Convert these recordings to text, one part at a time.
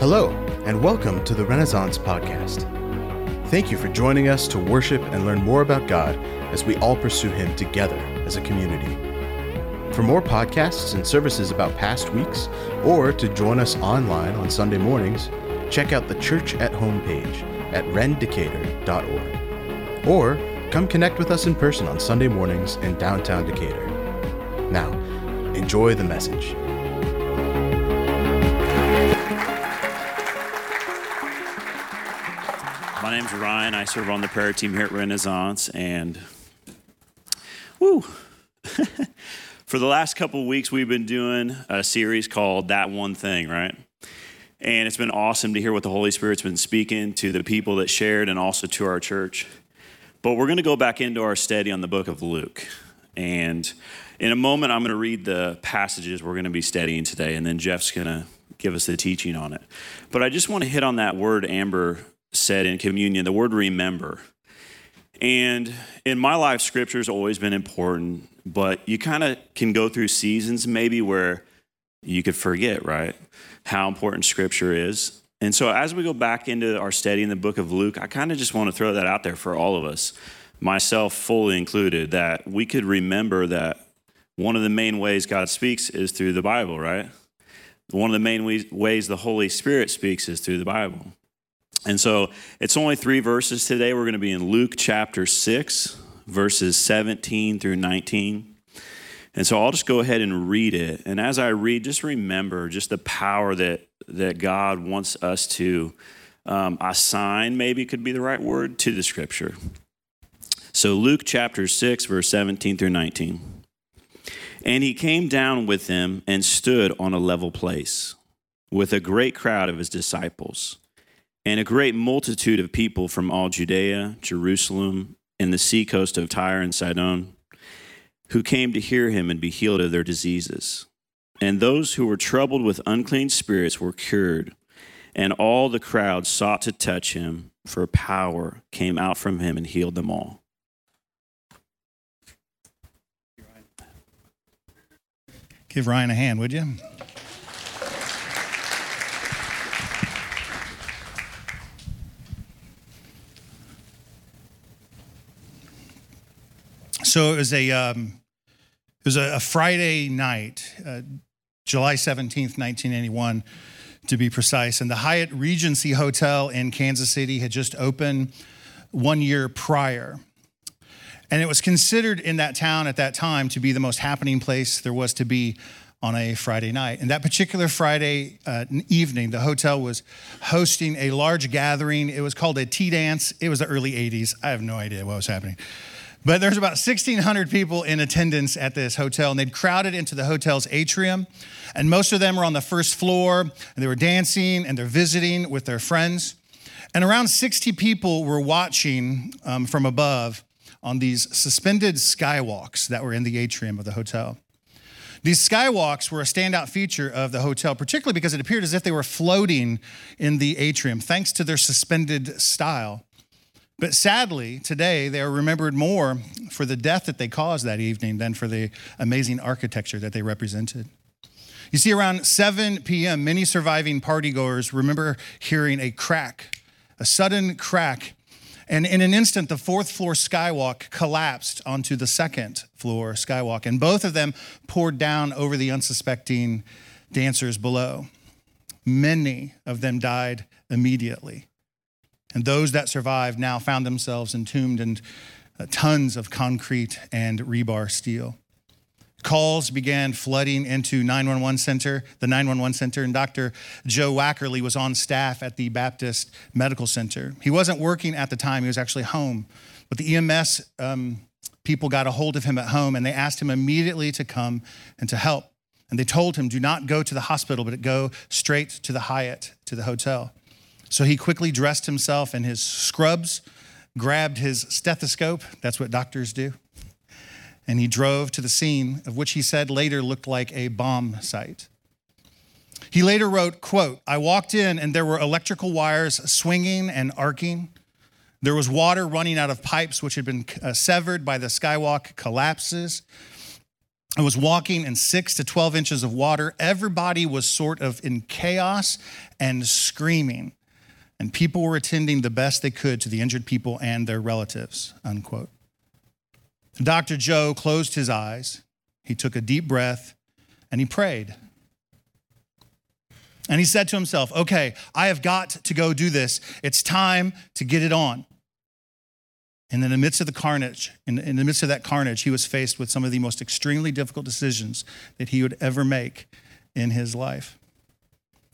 Hello, and welcome to the Renaissance Podcast. Thank you for joining us to worship and learn more about God as we all pursue Him together as a community. For more podcasts and services about past weeks, or to join us online on Sunday mornings, check out the Church at Home page at rendecatur.org. Or come connect with us in person on Sunday mornings in downtown Decatur. Now, enjoy the message. Name's Ryan. I serve on the prayer team here at Renaissance, and woo. For the last couple weeks, we've been doing a series called That One Thing, right? And it's been awesome to hear what the Holy Spirit's been speaking to the people that shared and also to our church. But we're going to go back into our study on the book of Luke. And in a moment, I'm going to read the passages we're going to be studying today, and then Jeff's going to give us the teaching on it. But I just want to hit on that word Amber said in communion, the word remember. And in my life, scripture's always been important, but you kind of can go through seasons maybe where you could forget, right? How important scripture is. And so as we go back into our study in the book of Luke, I kind of just want to throw that out there for all of us, myself fully included, that we could remember that one of the main ways God speaks is through the Bible, right? One of the main ways the Holy Spirit speaks is through the Bible. And so it's only three verses today. We're going to be in Luke chapter 6, verses 17 through 19. And so I'll just go ahead and read it. And as I read, just remember just the power that, that God wants us to um, assign, maybe could be the right word, to the scripture. So Luke chapter 6, verse 17 through 19. And he came down with them and stood on a level place with a great crowd of his disciples and a great multitude of people from all Judea, Jerusalem, and the seacoast of Tyre and Sidon, who came to hear him and be healed of their diseases. And those who were troubled with unclean spirits were cured, and all the crowd sought to touch him, for power came out from him and healed them all. Give Ryan a hand, would you? So it was a um, it was a, a Friday night, uh, July seventeenth, nineteen eighty one, to be precise, and the Hyatt Regency Hotel in Kansas City had just opened one year prior. And it was considered in that town at that time to be the most happening place there was to be on a Friday night. And that particular Friday uh, evening, the hotel was hosting a large gathering. It was called a tea dance. It was the early 80s. I have no idea what was happening. But there's about 1,600 people in attendance at this hotel, and they'd crowded into the hotel's atrium. And most of them were on the first floor, and they were dancing and they're visiting with their friends. And around 60 people were watching um, from above on these suspended skywalks that were in the atrium of the hotel. These skywalks were a standout feature of the hotel, particularly because it appeared as if they were floating in the atrium, thanks to their suspended style. But sadly, today they are remembered more for the death that they caused that evening than for the amazing architecture that they represented. You see, around 7 p.m., many surviving partygoers remember hearing a crack, a sudden crack, and in an instant, the fourth floor skywalk collapsed onto the second floor skywalk, and both of them poured down over the unsuspecting dancers below. Many of them died immediately. And those that survived now found themselves entombed in uh, tons of concrete and rebar steel. Calls began flooding into 911 center, the 911 center, and Dr. Joe Waeckerle was on staff at the Baptist Medical Center. He wasn't working at the time; he was actually home. But the EMS um, people got a hold of him at home, and they asked him immediately to come and to help. And they told him, "Do not go to the hospital, but go straight to the Hyatt, to the hotel." So he quickly dressed himself in his scrubs, grabbed his stethoscope, that's what doctors do, and he drove to the scene of which he said later looked like a bomb site. He later wrote, quote, I walked in and there were electrical wires swinging and arcing. There was water running out of pipes which had been uh, severed by the skywalk collapses. I was walking in six to 12 inches of water. Everybody was sort of in chaos and screaming. And people were attending the best they could to the injured people and their relatives, unquote. Dr. Joe closed his eyes. He took a deep breath and he prayed. And he said to himself, Okay, I have got to go do this. It's time to get it on. And in the midst of the carnage, in, in the midst of that carnage, he was faced with some of the most extremely difficult decisions that he would ever make in his life.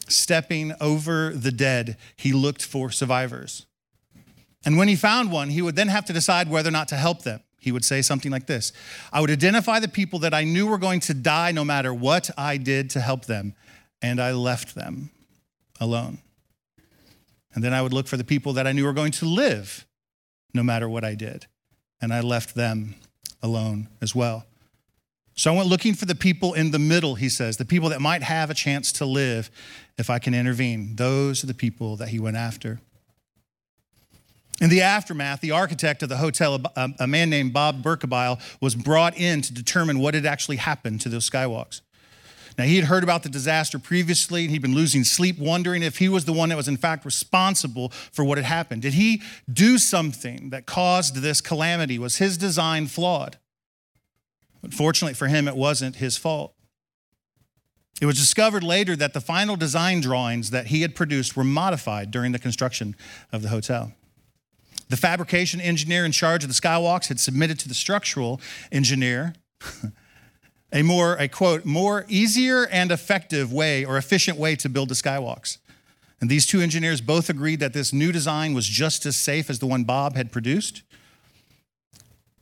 Stepping over the dead, he looked for survivors. And when he found one, he would then have to decide whether or not to help them. He would say something like this I would identify the people that I knew were going to die no matter what I did to help them, and I left them alone. And then I would look for the people that I knew were going to live no matter what I did. And I left them alone as well. So I went looking for the people in the middle, he says, the people that might have a chance to live if I can intervene. Those are the people that he went after. In the aftermath, the architect of the hotel, a man named Bob Berkebile, was brought in to determine what had actually happened to those skywalks. Now, he had heard about the disaster previously, and he'd been losing sleep, wondering if he was the one that was, in fact, responsible for what had happened. Did he do something that caused this calamity? Was his design flawed? But fortunately for him, it wasn't his fault. It was discovered later that the final design drawings that he had produced were modified during the construction of the hotel. The fabrication engineer in charge of the skywalks had submitted to the structural engineer a more, a quote, more easier and effective way or efficient way to build the skywalks. And these two engineers both agreed that this new design was just as safe as the one Bob had produced.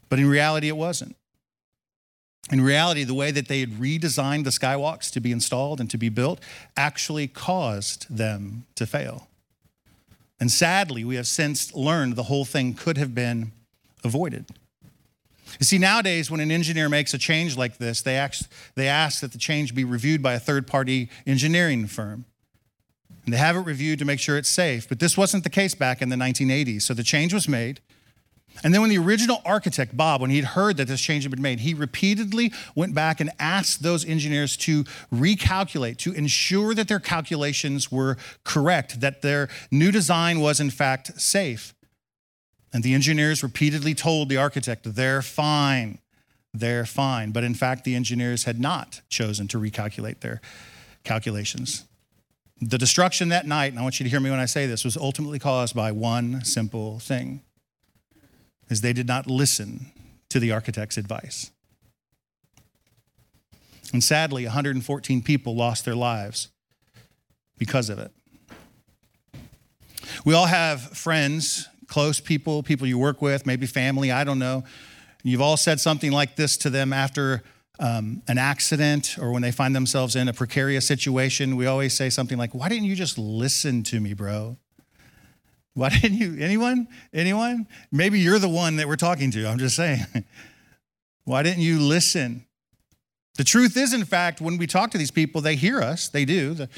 But in reality, it wasn't. In reality, the way that they had redesigned the skywalks to be installed and to be built actually caused them to fail. And sadly, we have since learned the whole thing could have been avoided. You see, nowadays, when an engineer makes a change like this, they ask, they ask that the change be reviewed by a third party engineering firm. And they have it reviewed to make sure it's safe. But this wasn't the case back in the 1980s. So the change was made. And then when the original architect, Bob, when he'd heard that this change had been made, he repeatedly went back and asked those engineers to recalculate, to ensure that their calculations were correct, that their new design was in fact safe. And the engineers repeatedly told the architect, they're fine, they're fine. But in fact, the engineers had not chosen to recalculate their calculations. The destruction that night, and I want you to hear me when I say this, was ultimately caused by one simple thing, is they did not listen to the architect's advice. And sadly, 114 people lost their lives because of it. We all have friends close people, people you work with, maybe family, I don't know. You've all said something like this to them after um, an accident or when they find themselves in a precarious situation. We always say something like, Why didn't you just listen to me, bro? Why didn't you? Anyone? Anyone? Maybe you're the one that we're talking to. I'm just saying. Why didn't you listen? The truth is, in fact, when we talk to these people, they hear us. They do. The,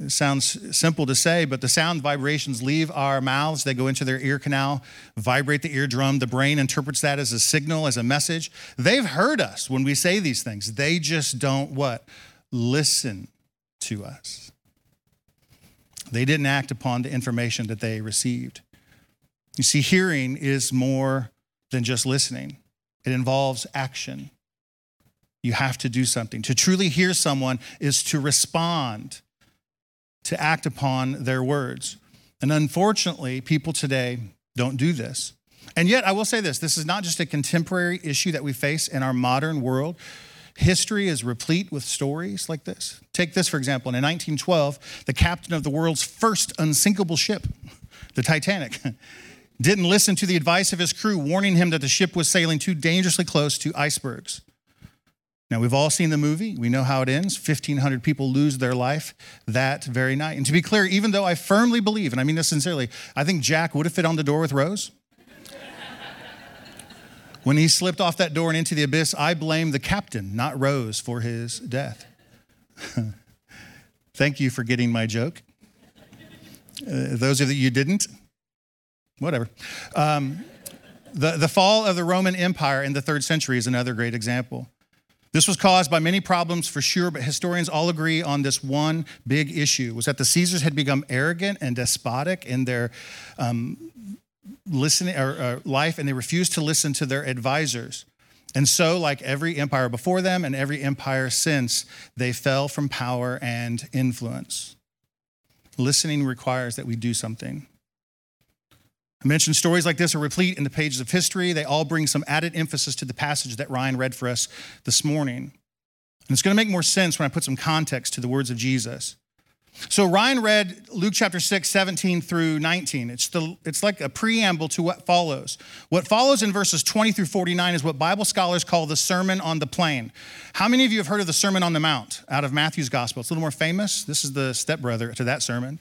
it sounds simple to say, but the sound vibrations leave our mouths. They go into their ear canal, vibrate the eardrum. The brain interprets that as a signal, as a message. They've heard us when we say these things. They just don't what? Listen to us. They didn't act upon the information that they received. You see, hearing is more than just listening, it involves action. You have to do something. To truly hear someone is to respond to act upon their words. And unfortunately, people today don't do this. And yet, I will say this this is not just a contemporary issue that we face in our modern world. History is replete with stories like this. Take this, for example. In 1912, the captain of the world's first unsinkable ship, the Titanic, didn't listen to the advice of his crew, warning him that the ship was sailing too dangerously close to icebergs. Now, we've all seen the movie. We know how it ends. 1,500 people lose their life that very night. And to be clear, even though I firmly believe, and I mean this sincerely, I think Jack would have fit on the door with Rose. When he slipped off that door and into the abyss, I blame the captain, not Rose, for his death. Thank you for getting my joke. Uh, those of you you didn't, whatever. Um, the, the fall of the Roman Empire in the third century is another great example. This was caused by many problems for sure, but historians all agree on this one big issue was that the Caesars had become arrogant and despotic in their um, listening or, uh, life, and they refused to listen to their advisors. And so, like every empire before them and every empire since, they fell from power and influence. Listening requires that we do something. I mentioned stories like this are replete in the pages of history. They all bring some added emphasis to the passage that Ryan read for us this morning. And it's going to make more sense when I put some context to the words of Jesus. So Ryan read Luke chapter 6, 17 through 19. It's, the, it's like a preamble to what follows. What follows in verses 20 through 49 is what Bible scholars call the Sermon on the Plain. How many of you have heard of the Sermon on the Mount out of Matthew's Gospel? It's a little more famous. This is the stepbrother to that sermon.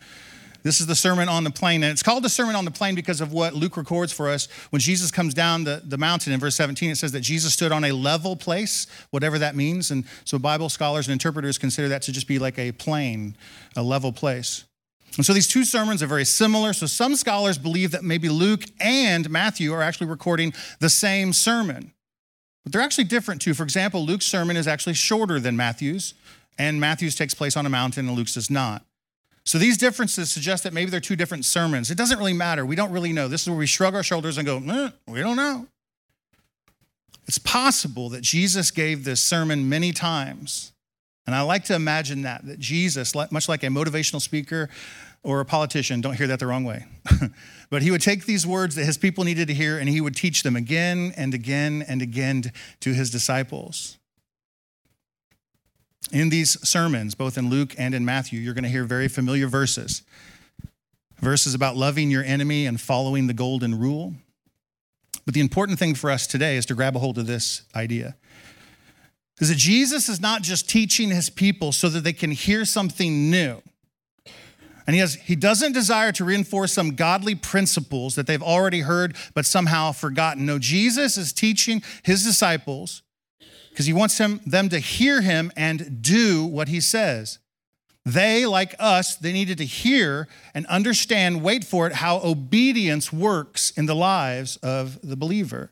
This is the Sermon on the Plain. And it's called the Sermon on the Plain because of what Luke records for us. When Jesus comes down the, the mountain in verse 17, it says that Jesus stood on a level place, whatever that means. And so Bible scholars and interpreters consider that to just be like a plain, a level place. And so these two sermons are very similar. So some scholars believe that maybe Luke and Matthew are actually recording the same sermon. But they're actually different too. For example, Luke's sermon is actually shorter than Matthew's, and Matthew's takes place on a mountain and Luke's does not. So these differences suggest that maybe they're two different sermons. It doesn't really matter. We don't really know. This is where we shrug our shoulders and go, eh, we don't know. It's possible that Jesus gave this sermon many times. And I like to imagine that, that Jesus, much like a motivational speaker or a politician, don't hear that the wrong way, but he would take these words that his people needed to hear and he would teach them again and again and again to his disciples. In these sermons, both in Luke and in Matthew, you're going to hear very familiar verses. Verses about loving your enemy and following the golden rule. But the important thing for us today is to grab a hold of this idea. Is that Jesus is not just teaching his people so that they can hear something new. And he, has, he doesn't desire to reinforce some godly principles that they've already heard but somehow forgotten. No, Jesus is teaching his disciples because he wants him, them to hear him and do what he says. They, like us, they needed to hear and understand, wait for it, how obedience works in the lives of the believer.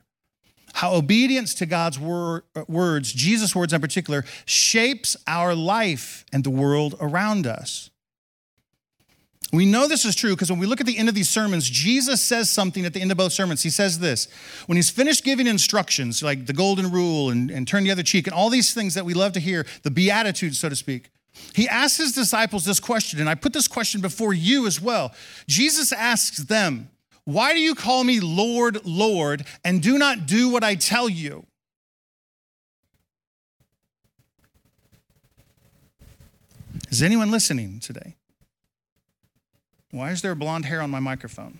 How obedience to God's wor- words, Jesus' words in particular, shapes our life and the world around us. We know this is true because when we look at the end of these sermons, Jesus says something at the end of both sermons. He says this when he's finished giving instructions, like the golden rule and, and turn the other cheek, and all these things that we love to hear, the Beatitudes, so to speak, he asks his disciples this question, and I put this question before you as well. Jesus asks them, Why do you call me Lord, Lord, and do not do what I tell you? Is anyone listening today? Why is there blonde hair on my microphone?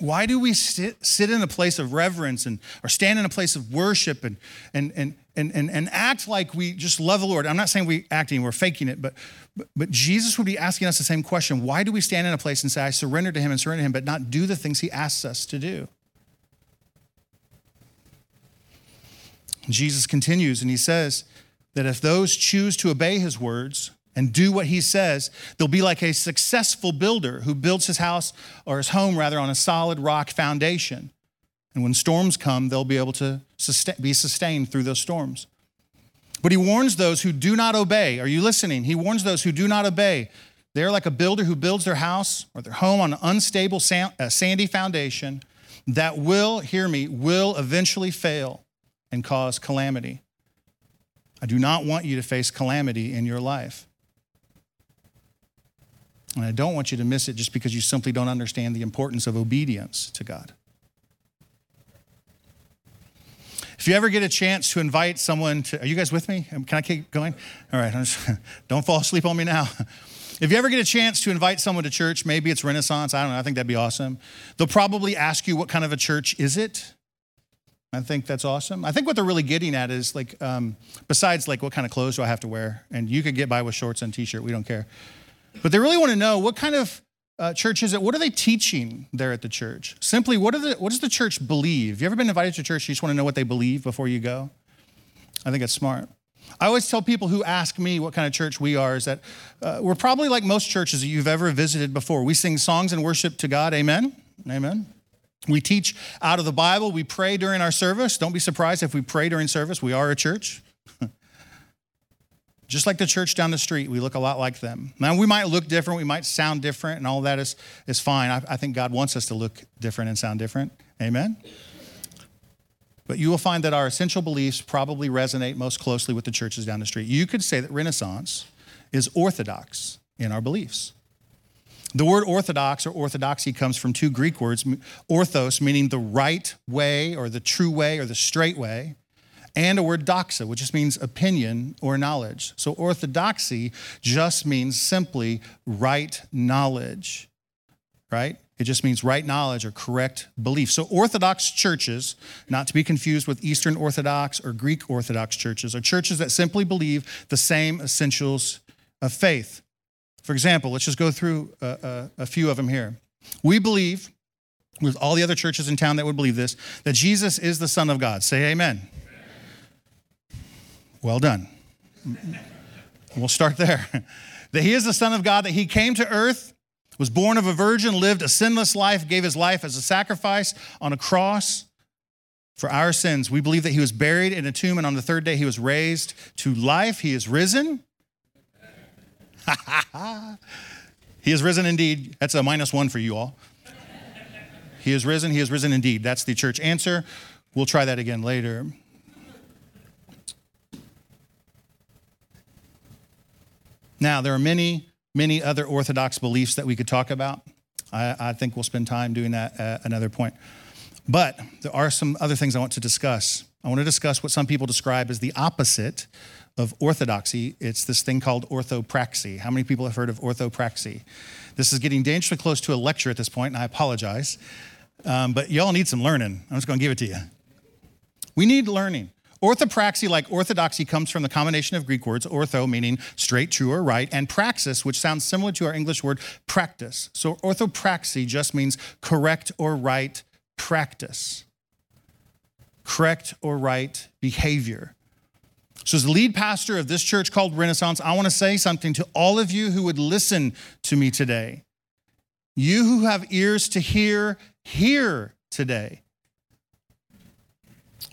Why do we sit, sit in a place of reverence and or stand in a place of worship and, and, and, and, and, and act like we just love the Lord? I'm not saying we acting, we're faking it, but, but, but Jesus would be asking us the same question. Why do we stand in a place and say, I surrender to him and surrender to him, but not do the things he asks us to do? Jesus continues and he says that if those choose to obey his words, and do what he says, they'll be like a successful builder who builds his house or his home rather on a solid rock foundation. And when storms come, they'll be able to sustain, be sustained through those storms. But he warns those who do not obey. Are you listening? He warns those who do not obey. They're like a builder who builds their house or their home on an unstable, uh, sandy foundation that will, hear me, will eventually fail and cause calamity. I do not want you to face calamity in your life. And I don't want you to miss it just because you simply don't understand the importance of obedience to God. If you ever get a chance to invite someone to, are you guys with me? Can I keep going? All right, just, don't fall asleep on me now. If you ever get a chance to invite someone to church, maybe it's Renaissance, I don't know, I think that'd be awesome. They'll probably ask you, what kind of a church is it? I think that's awesome. I think what they're really getting at is like, um, besides like what kind of clothes do I have to wear? And you could get by with shorts and t-shirt, we don't care. But they really want to know what kind of uh, church is it? What are they teaching there at the church? Simply, what, the, what does the church believe? You ever been invited to church? You just want to know what they believe before you go? I think it's smart. I always tell people who ask me what kind of church we are is that uh, we're probably like most churches that you've ever visited before. We sing songs and worship to God. Amen? Amen. We teach out of the Bible. We pray during our service. Don't be surprised if we pray during service. We are a church. Just like the church down the street, we look a lot like them. Now, we might look different, we might sound different, and all that is, is fine. I, I think God wants us to look different and sound different. Amen? But you will find that our essential beliefs probably resonate most closely with the churches down the street. You could say that Renaissance is orthodox in our beliefs. The word orthodox or orthodoxy comes from two Greek words orthos, meaning the right way or the true way or the straight way, and a word doxa, which just means opinion or knowledge. So orthodoxy just means simply right knowledge, right? It just means right knowledge or correct belief. So, Orthodox churches, not to be confused with Eastern Orthodox or Greek Orthodox churches, are churches that simply believe the same essentials of faith. For example, let's just go through a, a, a few of them here. We believe, with all the other churches in town that would believe this, that Jesus is the Son of God. Say amen. Well done. we'll start there. that he is the Son of God, that he came to earth, was born of a virgin, lived a sinless life, gave his life as a sacrifice on a cross for our sins. We believe that he was buried in a tomb, and on the third day he was raised to life. He is risen. he is risen indeed. That's a minus one for you all. He is risen. He is risen indeed. That's the church answer. We'll try that again later. Now, there are many, many other Orthodox beliefs that we could talk about. I, I think we'll spend time doing that at another point. But there are some other things I want to discuss. I want to discuss what some people describe as the opposite of orthodoxy. It's this thing called orthopraxy. How many people have heard of orthopraxy? This is getting dangerously close to a lecture at this point, and I apologize. Um, but y'all need some learning. I'm just going to give it to you. We need learning. Orthopraxy, like orthodoxy, comes from the combination of Greek words, ortho meaning straight, true, or right, and praxis, which sounds similar to our English word practice. So orthopraxy just means correct or right practice, correct or right behavior. So, as the lead pastor of this church called Renaissance, I want to say something to all of you who would listen to me today. You who have ears to hear, hear today.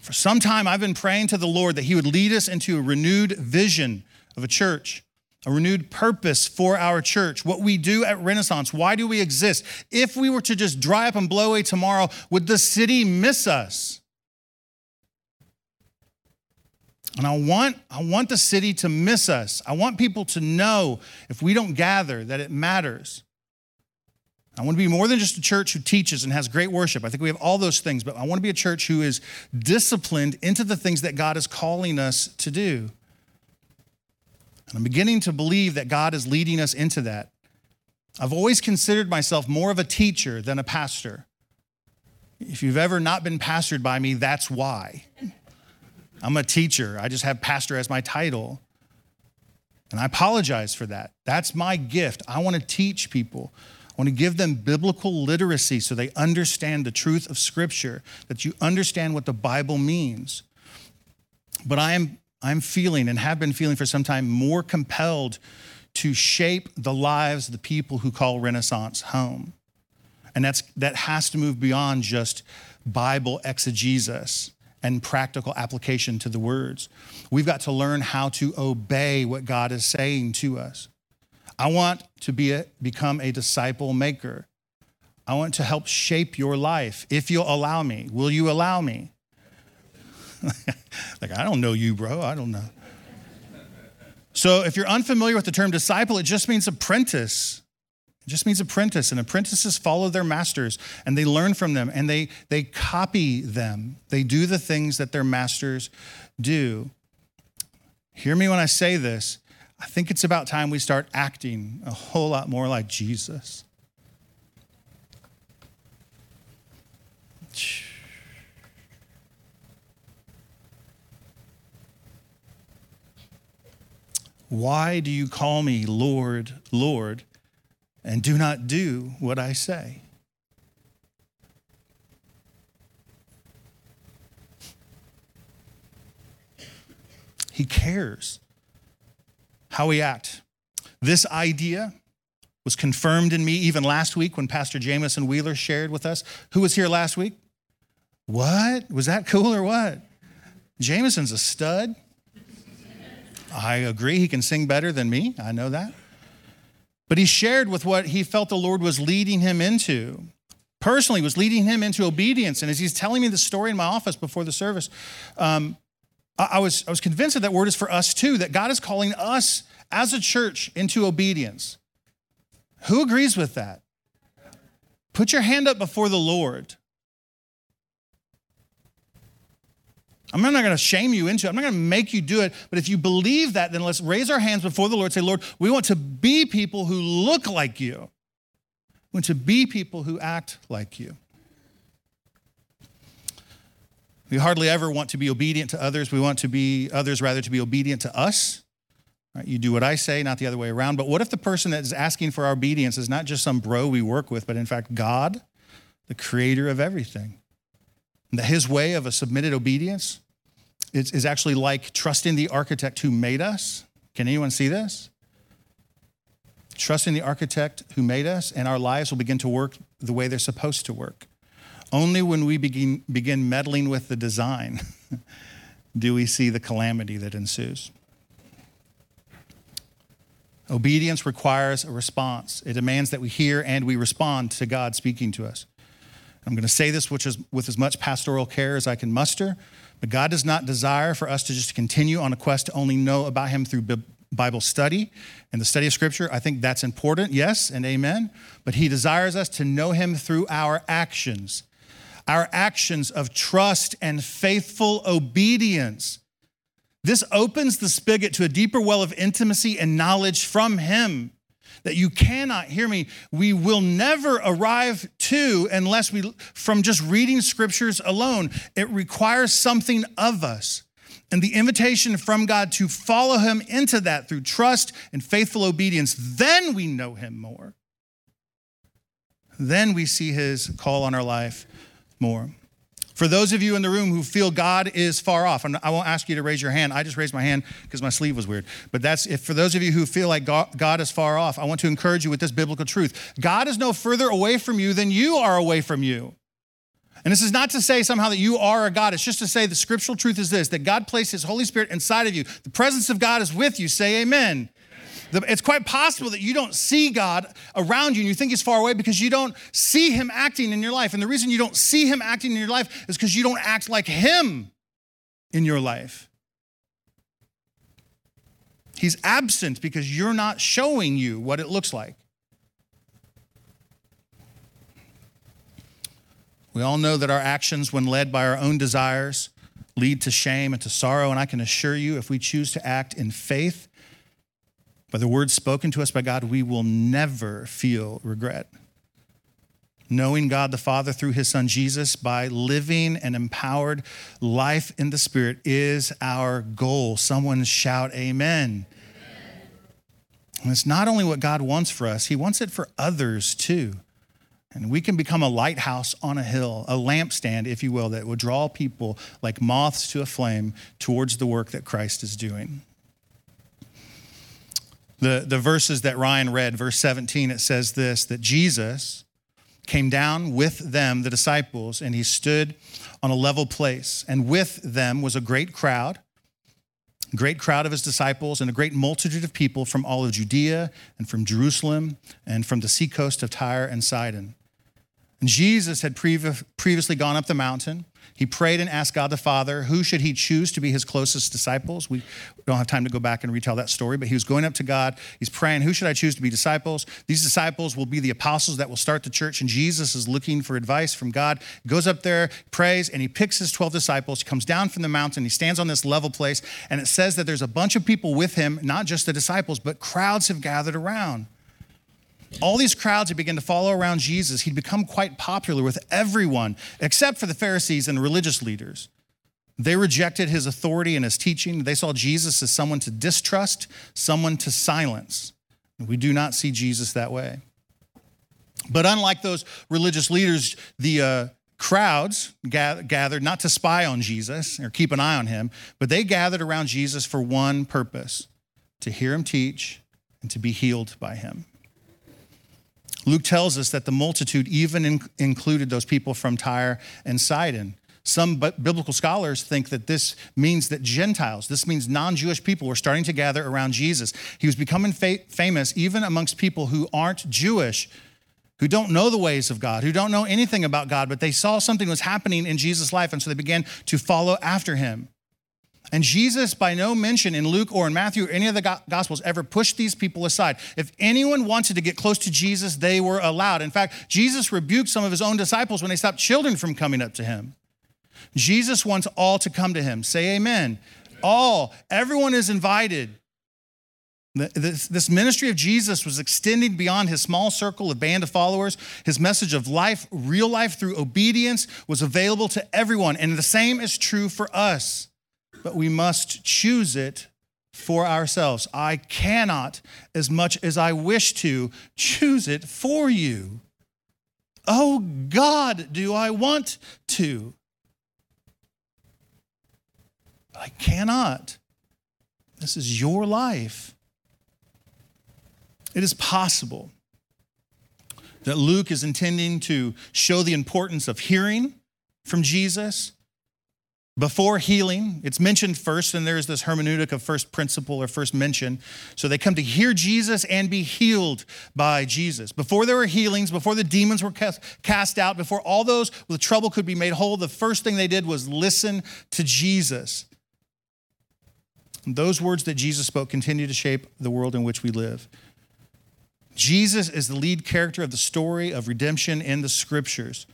For some time, I've been praying to the Lord that He would lead us into a renewed vision of a church, a renewed purpose for our church, what we do at Renaissance. Why do we exist? If we were to just dry up and blow away tomorrow, would the city miss us? And I want, I want the city to miss us. I want people to know if we don't gather that it matters. I want to be more than just a church who teaches and has great worship. I think we have all those things, but I want to be a church who is disciplined into the things that God is calling us to do. And I'm beginning to believe that God is leading us into that. I've always considered myself more of a teacher than a pastor. If you've ever not been pastored by me, that's why. I'm a teacher. I just have pastor as my title. And I apologize for that. That's my gift. I want to teach people. I want to give them biblical literacy so they understand the truth of Scripture, that you understand what the Bible means. But I am I'm feeling and have been feeling for some time more compelled to shape the lives of the people who call Renaissance home. And that's that has to move beyond just Bible exegesis and practical application to the words. We've got to learn how to obey what God is saying to us. I want to be a, become a disciple maker. I want to help shape your life. If you'll allow me, will you allow me? like, I don't know you, bro. I don't know. So, if you're unfamiliar with the term disciple, it just means apprentice. It just means apprentice, and apprentices follow their masters and they learn from them and they, they copy them. They do the things that their masters do. Hear me when I say this. I think it's about time we start acting a whole lot more like Jesus. Why do you call me Lord, Lord? and do not do what I say. He cares how we act. This idea was confirmed in me even last week when Pastor Jameson Wheeler shared with us. Who was here last week? What? Was that cool or what? Jamison's a stud. I agree. He can sing better than me. I know that. But he shared with what he felt the Lord was leading him into. Personally, was leading him into obedience. And as he's telling me the story in my office before the service, um, I, was, I was convinced that that word is for us too, that God is calling us as a church into obedience. Who agrees with that? Put your hand up before the Lord. I'm not going to shame you into it. I'm not going to make you do it. But if you believe that, then let's raise our hands before the Lord. Say, Lord, we want to be people who look like you. We want to be people who act like you. We hardly ever want to be obedient to others. We want to be others rather to be obedient to us. Right? You do what I say, not the other way around. But what if the person that is asking for our obedience is not just some bro we work with, but in fact God, the creator of everything? And that his way of a submitted obedience is, is actually like trusting the architect who made us. Can anyone see this? Trusting the architect who made us, and our lives will begin to work the way they're supposed to work. Only when we begin, begin meddling with the design do we see the calamity that ensues. Obedience requires a response. It demands that we hear and we respond to God speaking to us. I'm going to say this which is with as much pastoral care as I can muster, but God does not desire for us to just continue on a quest to only know about Him through Bible study and the study of Scripture. I think that's important, yes, and amen. But He desires us to know Him through our actions, our actions of trust and faithful obedience. This opens the spigot to a deeper well of intimacy and knowledge from Him that you cannot hear me we will never arrive to unless we from just reading scriptures alone it requires something of us and the invitation from God to follow him into that through trust and faithful obedience then we know him more then we see his call on our life more for those of you in the room who feel God is far off, and I won't ask you to raise your hand. I just raised my hand because my sleeve was weird. But that's if for those of you who feel like God is far off, I want to encourage you with this biblical truth. God is no further away from you than you are away from you. And this is not to say somehow that you are a God. It's just to say the scriptural truth is this that God placed his Holy Spirit inside of you. The presence of God is with you. Say amen. It's quite possible that you don't see God around you and you think he's far away because you don't see him acting in your life. And the reason you don't see him acting in your life is because you don't act like him in your life. He's absent because you're not showing you what it looks like. We all know that our actions, when led by our own desires, lead to shame and to sorrow. And I can assure you, if we choose to act in faith by the words spoken to us by God, we will never feel regret. Knowing God the Father through his Son Jesus by living an empowered life in the Spirit is our goal. Someone shout, Amen. amen. And it's not only what God wants for us, he wants it for others too. And we can become a lighthouse on a hill, a lampstand, if you will, that will draw people like moths to a flame towards the work that Christ is doing. The, the verses that Ryan read, verse 17, it says this that Jesus came down with them, the disciples, and he stood on a level place. And with them was a great crowd, a great crowd of his disciples, and a great multitude of people from all of Judea and from Jerusalem and from the seacoast of Tyre and Sidon. And Jesus had previously gone up the mountain he prayed and asked God the Father, who should he choose to be his closest disciples? We don't have time to go back and retell that story, but he was going up to God. He's praying, who should I choose to be disciples? These disciples will be the apostles that will start the church. And Jesus is looking for advice from God. He goes up there, prays, and he picks his 12 disciples. He comes down from the mountain. He stands on this level place. And it says that there's a bunch of people with him, not just the disciples, but crowds have gathered around all these crowds had begun to follow around Jesus. He'd become quite popular with everyone except for the Pharisees and religious leaders. They rejected his authority and his teaching. They saw Jesus as someone to distrust, someone to silence. We do not see Jesus that way. But unlike those religious leaders, the uh, crowds gathered not to spy on Jesus or keep an eye on him, but they gathered around Jesus for one purpose to hear him teach and to be healed by him. Luke tells us that the multitude even in- included those people from Tyre and Sidon. Some biblical scholars think that this means that Gentiles, this means non Jewish people, were starting to gather around Jesus. He was becoming fa- famous even amongst people who aren't Jewish, who don't know the ways of God, who don't know anything about God, but they saw something was happening in Jesus' life, and so they began to follow after him. And Jesus, by no mention in Luke or in Matthew or any of the Gospels, ever pushed these people aside. If anyone wanted to get close to Jesus, they were allowed. In fact, Jesus rebuked some of his own disciples when they stopped children from coming up to him. Jesus wants all to come to him. Say amen. All, everyone is invited. This, this, ministry of Jesus was extending beyond his small circle of band of followers. His message of life, real life through obedience, was available to everyone. And the same is true for us but we must choose it for ourselves. I cannot, as much as I wish to, choose it for you. Oh God, do I want to? I cannot. This is your life. It is possible that Luke is intending to show the importance of hearing from Jesus before healing, it's mentioned first, and there's this hermeneutic of first principle or first mention. So they come to hear Jesus and be healed by Jesus. Before there were healings, before the demons were cast out, before all those with trouble could be made whole, the first thing they did was listen to Jesus. And those words that Jesus spoke continue to shape the world in which we live. Jesus is the lead character of the story of redemption in the scriptures.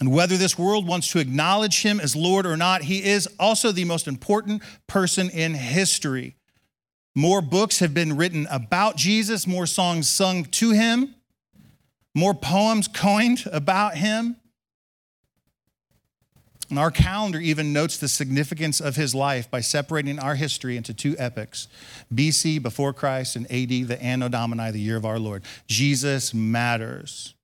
And whether this world wants to acknowledge him as Lord or not, he is also the most important person in history. More books have been written about Jesus, more songs sung to him, more poems coined about him. And our calendar even notes the significance of his life by separating our history into two epochs BC, before Christ, and AD, the Anno Domini, the year of our Lord. Jesus matters.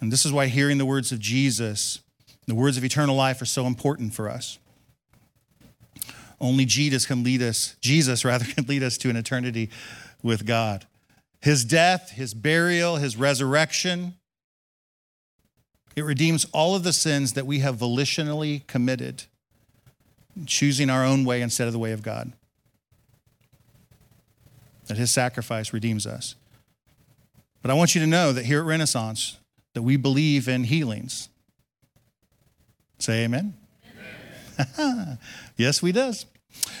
And this is why hearing the words of Jesus, the words of eternal life, are so important for us. Only Jesus can lead us, Jesus rather, can lead us to an eternity with God. His death, his burial, his resurrection, it redeems all of the sins that we have volitionally committed, choosing our own way instead of the way of God. That his sacrifice redeems us. But I want you to know that here at Renaissance, that we believe in healings. Say amen. amen. yes, we does.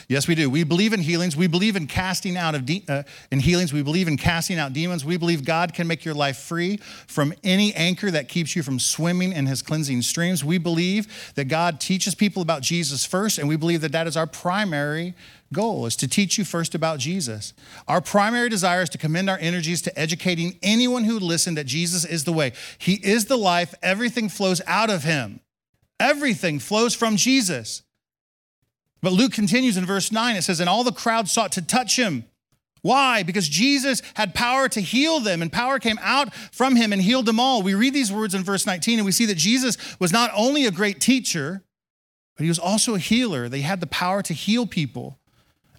Yes, we do. We believe in healings. We believe in casting out of de- uh, in healings. We believe in casting out demons. We believe God can make your life free from any anchor that keeps you from swimming in His cleansing streams. We believe that God teaches people about Jesus first, and we believe that that is our primary goal: is to teach you first about Jesus. Our primary desire is to commend our energies to educating anyone who would listen that Jesus is the way. He is the life. Everything flows out of Him. Everything flows from Jesus. But Luke continues in verse 9. It says, And all the crowd sought to touch him. Why? Because Jesus had power to heal them, and power came out from him and healed them all. We read these words in verse 19, and we see that Jesus was not only a great teacher, but he was also a healer. They had the power to heal people.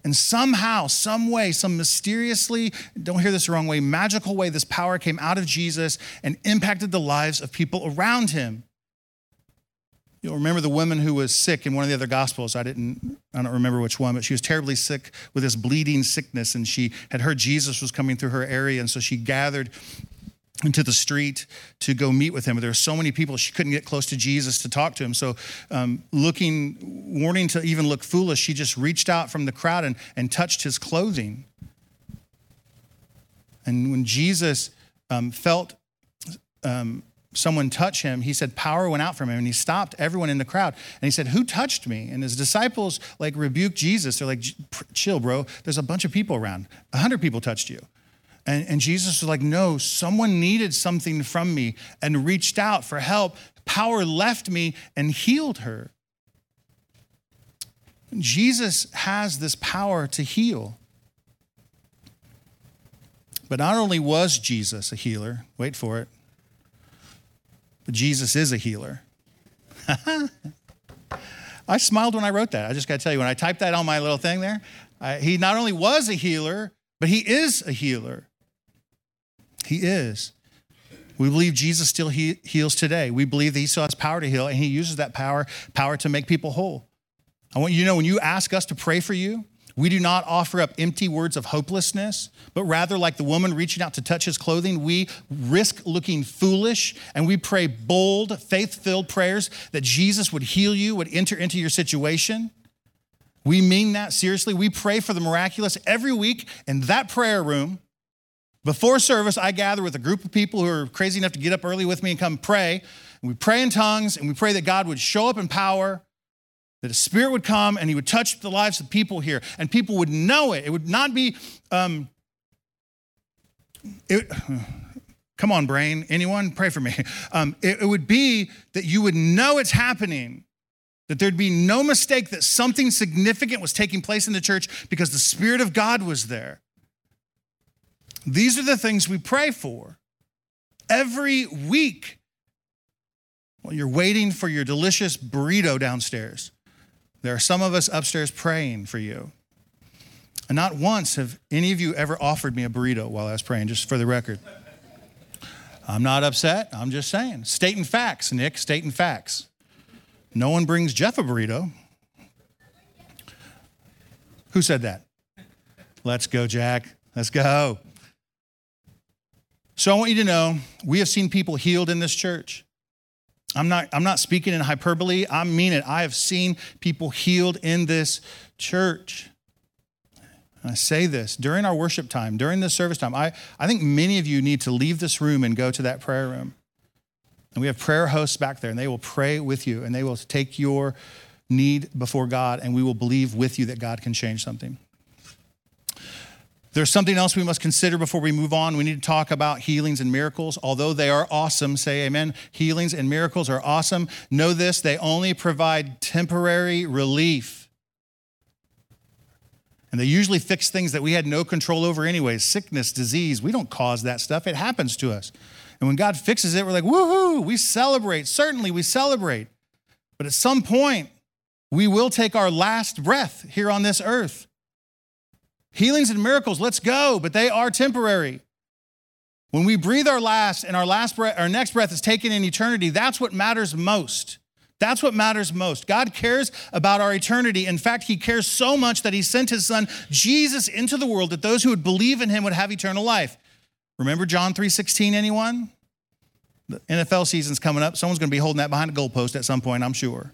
And somehow, some way, some mysteriously, don't hear this the wrong way, magical way, this power came out of Jesus and impacted the lives of people around him. You'll remember the woman who was sick in one of the other gospels. I didn't, I don't remember which one, but she was terribly sick with this bleeding sickness, and she had heard Jesus was coming through her area, and so she gathered into the street to go meet with him. But there were so many people she couldn't get close to Jesus to talk to him. So, um, looking, warning to even look foolish, she just reached out from the crowd and, and touched his clothing. And when Jesus um, felt um, someone touch him, he said power went out from him and he stopped everyone in the crowd. And he said, Who touched me? And his disciples like rebuked Jesus. They're like, Chill, bro. There's a bunch of people around. A hundred people touched you. And, and Jesus was like, No, someone needed something from me and reached out for help. Power left me and healed her. Jesus has this power to heal. But not only was Jesus a healer, wait for it, but Jesus is a healer. I smiled when I wrote that. I just got to tell you, when I typed that on my little thing there, I, he not only was a healer, but he is a healer. He is. We believe Jesus still he- heals today. We believe that he still has power to heal, and he uses that power, power to make people whole. I want you to know when you ask us to pray for you, we do not offer up empty words of hopelessness, but rather, like the woman reaching out to touch his clothing, we risk looking foolish and we pray bold, faith filled prayers that Jesus would heal you, would enter into your situation. We mean that seriously. We pray for the miraculous every week in that prayer room. Before service, I gather with a group of people who are crazy enough to get up early with me and come pray. And we pray in tongues and we pray that God would show up in power, that a spirit would come and he would touch the lives of people here and people would know it. It would not be, um, it, come on, brain. Anyone? Pray for me. Um, it, it would be that you would know it's happening that there'd be no mistake that something significant was taking place in the church because the Spirit of God was there. These are the things we pray for every week. While you're waiting for your delicious burrito downstairs, there are some of us upstairs praying for you. And not once have any of you ever offered me a burrito while I was praying, just for the record. I'm not upset. I'm just saying. Stating facts, Nick, stating facts. No one brings Jeff a burrito. Who said that? Let's go, Jack. Let's go. So I want you to know we have seen people healed in this church. I'm not, I'm not speaking in hyperbole. I mean it. I have seen people healed in this church. And I say this during our worship time, during the service time. I, I think many of you need to leave this room and go to that prayer room. And we have prayer hosts back there, and they will pray with you, and they will take your need before God, and we will believe with you that God can change something. There's something else we must consider before we move on. We need to talk about healings and miracles. Although they are awesome, say amen. Healings and miracles are awesome. Know this, they only provide temporary relief. And they usually fix things that we had no control over, anyways sickness, disease. We don't cause that stuff, it happens to us. And when God fixes it, we're like, woohoo, we celebrate. Certainly, we celebrate. But at some point, we will take our last breath here on this earth. Healings and miracles, let's go, but they are temporary. When we breathe our last and our last breath, our next breath is taken in eternity, that's what matters most. That's what matters most. God cares about our eternity. In fact, He cares so much that He sent His Son, Jesus, into the world that those who would believe in Him would have eternal life. Remember John 3:16 anyone? The NFL season's coming up. Someone's going to be holding that behind a goalpost at some point, I'm sure.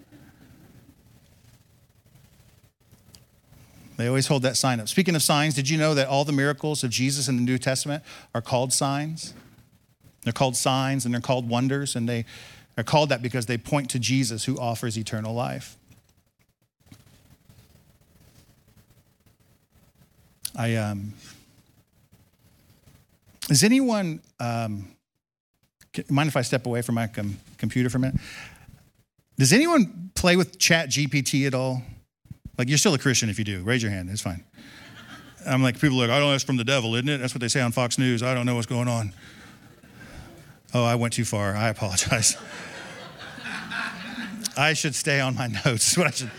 They always hold that sign up. Speaking of signs, did you know that all the miracles of Jesus in the New Testament are called signs? They're called signs and they're called wonders, and they are called that because they point to Jesus who offers eternal life. I um, is anyone um, mind if I step away from my com- computer for a minute? Does anyone play with ChatGPT at all? Like, you're still a Christian if you do. Raise your hand. It's fine. I'm like, people are like, I don't know, from the devil, isn't it? That's what they say on Fox News. I don't know what's going on. Oh, I went too far. I apologize. I should stay on my notes. What I should.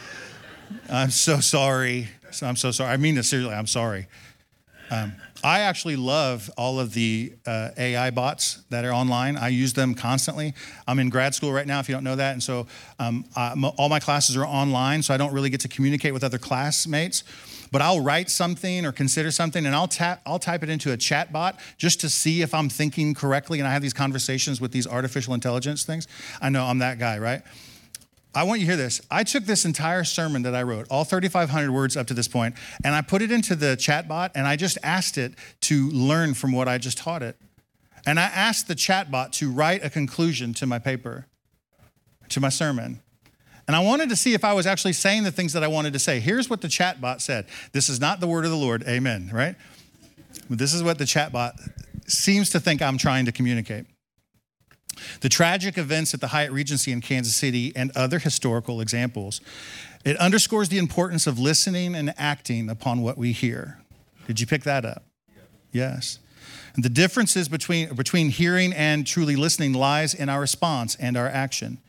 I'm so sorry. I'm so sorry. I mean this seriously. I'm sorry. Um, I actually love all of the uh, AI bots that are online. I use them constantly. I'm in grad school right now, if you don't know that. And so um, all my classes are online, so I don't really get to communicate with other classmates. But I'll write something or consider something and I'll, tap, I'll type it into a chat bot just to see if I'm thinking correctly. And I have these conversations with these artificial intelligence things. I know I'm that guy, right? I want you to hear this. I took this entire sermon that I wrote, all 3,500 words up to this point, and I put it into the chatbot and I just asked it to learn from what I just taught it. And I asked the chatbot to write a conclusion to my paper, to my sermon. And I wanted to see if I was actually saying the things that I wanted to say. Here's what the chatbot said This is not the word of the Lord. Amen, right? This is what the chatbot seems to think I'm trying to communicate. The tragic events at the Hyatt Regency in Kansas City and other historical examples, it underscores the importance of listening and acting upon what we hear. Did you pick that up? Yes. And the differences between, between hearing and truly listening lies in our response and our action.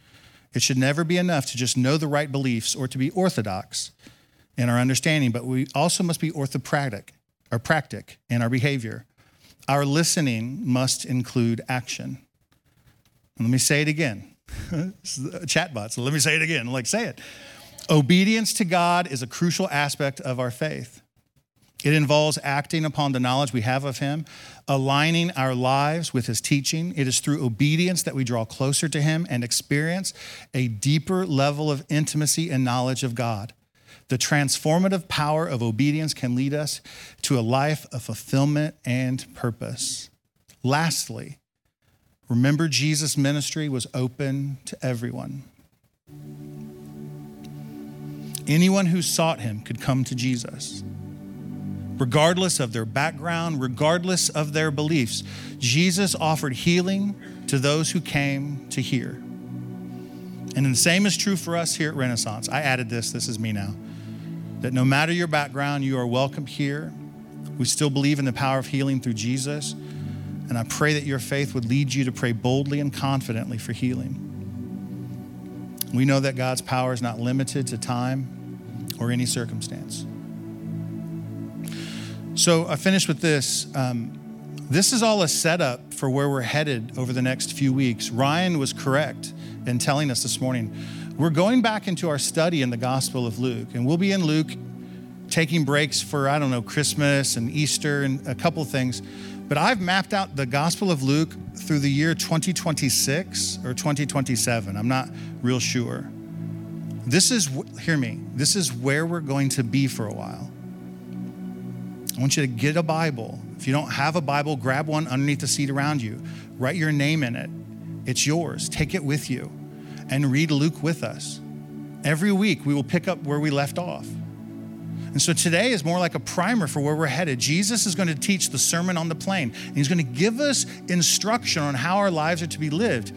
It should never be enough to just know the right beliefs or to be orthodox in our understanding, but we also must be orthopractic or practic in our behavior. Our listening must include action. Let me say it again. Chatbot, so let me say it again. Like, say it. Obedience to God is a crucial aspect of our faith. It involves acting upon the knowledge we have of Him, aligning our lives with His teaching. It is through obedience that we draw closer to Him and experience a deeper level of intimacy and knowledge of God. The transformative power of obedience can lead us to a life of fulfillment and purpose. Lastly, remember Jesus' ministry was open to everyone. Anyone who sought him could come to Jesus. Regardless of their background, regardless of their beliefs, Jesus offered healing to those who came to hear. And the same is true for us here at Renaissance. I added this, this is me now that no matter your background, you are welcome here. We still believe in the power of healing through Jesus. And I pray that your faith would lead you to pray boldly and confidently for healing. We know that God's power is not limited to time or any circumstance. So I finished with this. Um, this is all a setup for where we're headed over the next few weeks. Ryan was correct in telling us this morning we're going back into our study in the Gospel of Luke, and we'll be in Luke taking breaks for, I don't know, Christmas and Easter and a couple things. But I've mapped out the Gospel of Luke through the year 2026 or 2027. I'm not real sure. This is, hear me, this is where we're going to be for a while. I want you to get a Bible. If you don't have a Bible, grab one underneath the seat around you. Write your name in it. It's yours. Take it with you and read Luke with us. Every week, we will pick up where we left off. And so today is more like a primer for where we're headed. Jesus is going to teach the Sermon on the Plain, and he's going to give us instruction on how our lives are to be lived.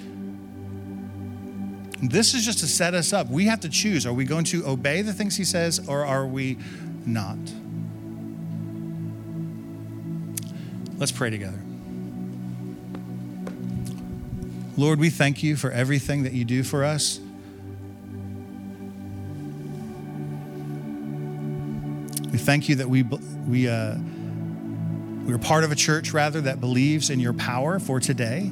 This is just to set us up. We have to choose are we going to obey the things he says or are we not? Let's pray together. Lord, we thank you for everything that you do for us. Thank you that we, we, uh, we're part of a church, rather, that believes in your power for today.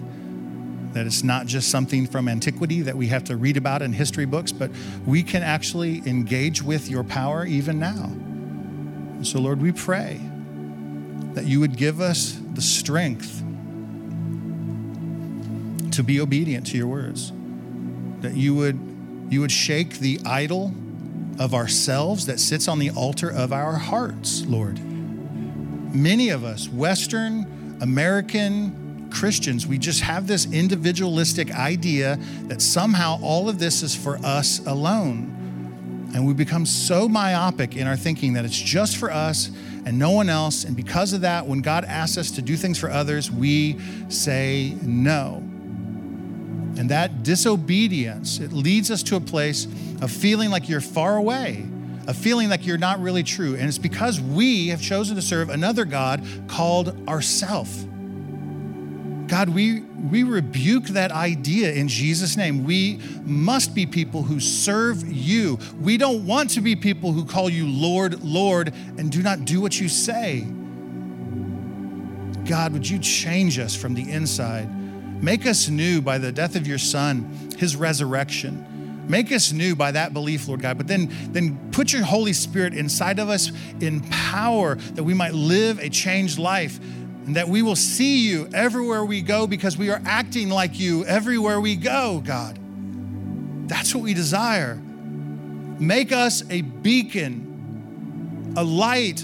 That it's not just something from antiquity that we have to read about in history books, but we can actually engage with your power even now. So, Lord, we pray that you would give us the strength to be obedient to your words. That you would you would shake the idol of ourselves that sits on the altar of our hearts, Lord. Many of us, Western American Christians, we just have this individualistic idea that somehow all of this is for us alone. And we become so myopic in our thinking that it's just for us and no one else. And because of that, when God asks us to do things for others, we say no. And that disobedience, it leads us to a place of feeling like you're far away, of feeling like you're not really true. And it's because we have chosen to serve another God called ourself. God, we, we rebuke that idea in Jesus' name. We must be people who serve you. We don't want to be people who call you Lord, Lord, and do not do what you say. God, would you change us from the inside? Make us new by the death of your Son, his resurrection. Make us new by that belief, Lord God. But then, then put your Holy Spirit inside of us in power that we might live a changed life and that we will see you everywhere we go because we are acting like you everywhere we go, God. That's what we desire. Make us a beacon, a light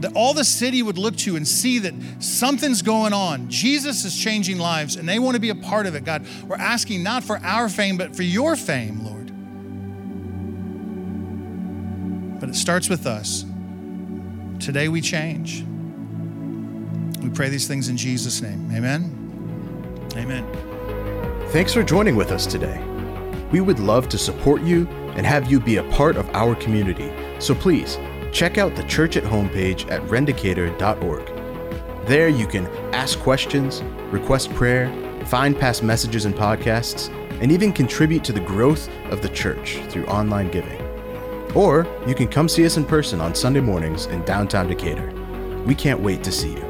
that all the city would look to and see that something's going on. Jesus is changing lives and they want to be a part of it, God. We're asking not for our fame, but for your fame, Lord. But it starts with us. Today we change. We pray these things in Jesus' name. Amen. Amen. Thanks for joining with us today. We would love to support you and have you be a part of our community. So please, check out the Church at Home page at rendecatur.org. There you can ask questions, request prayer, find past messages and podcasts, and even contribute to the growth of the church through online giving. Or you can come see us in person on Sunday mornings in downtown Decatur. We can't wait to see you.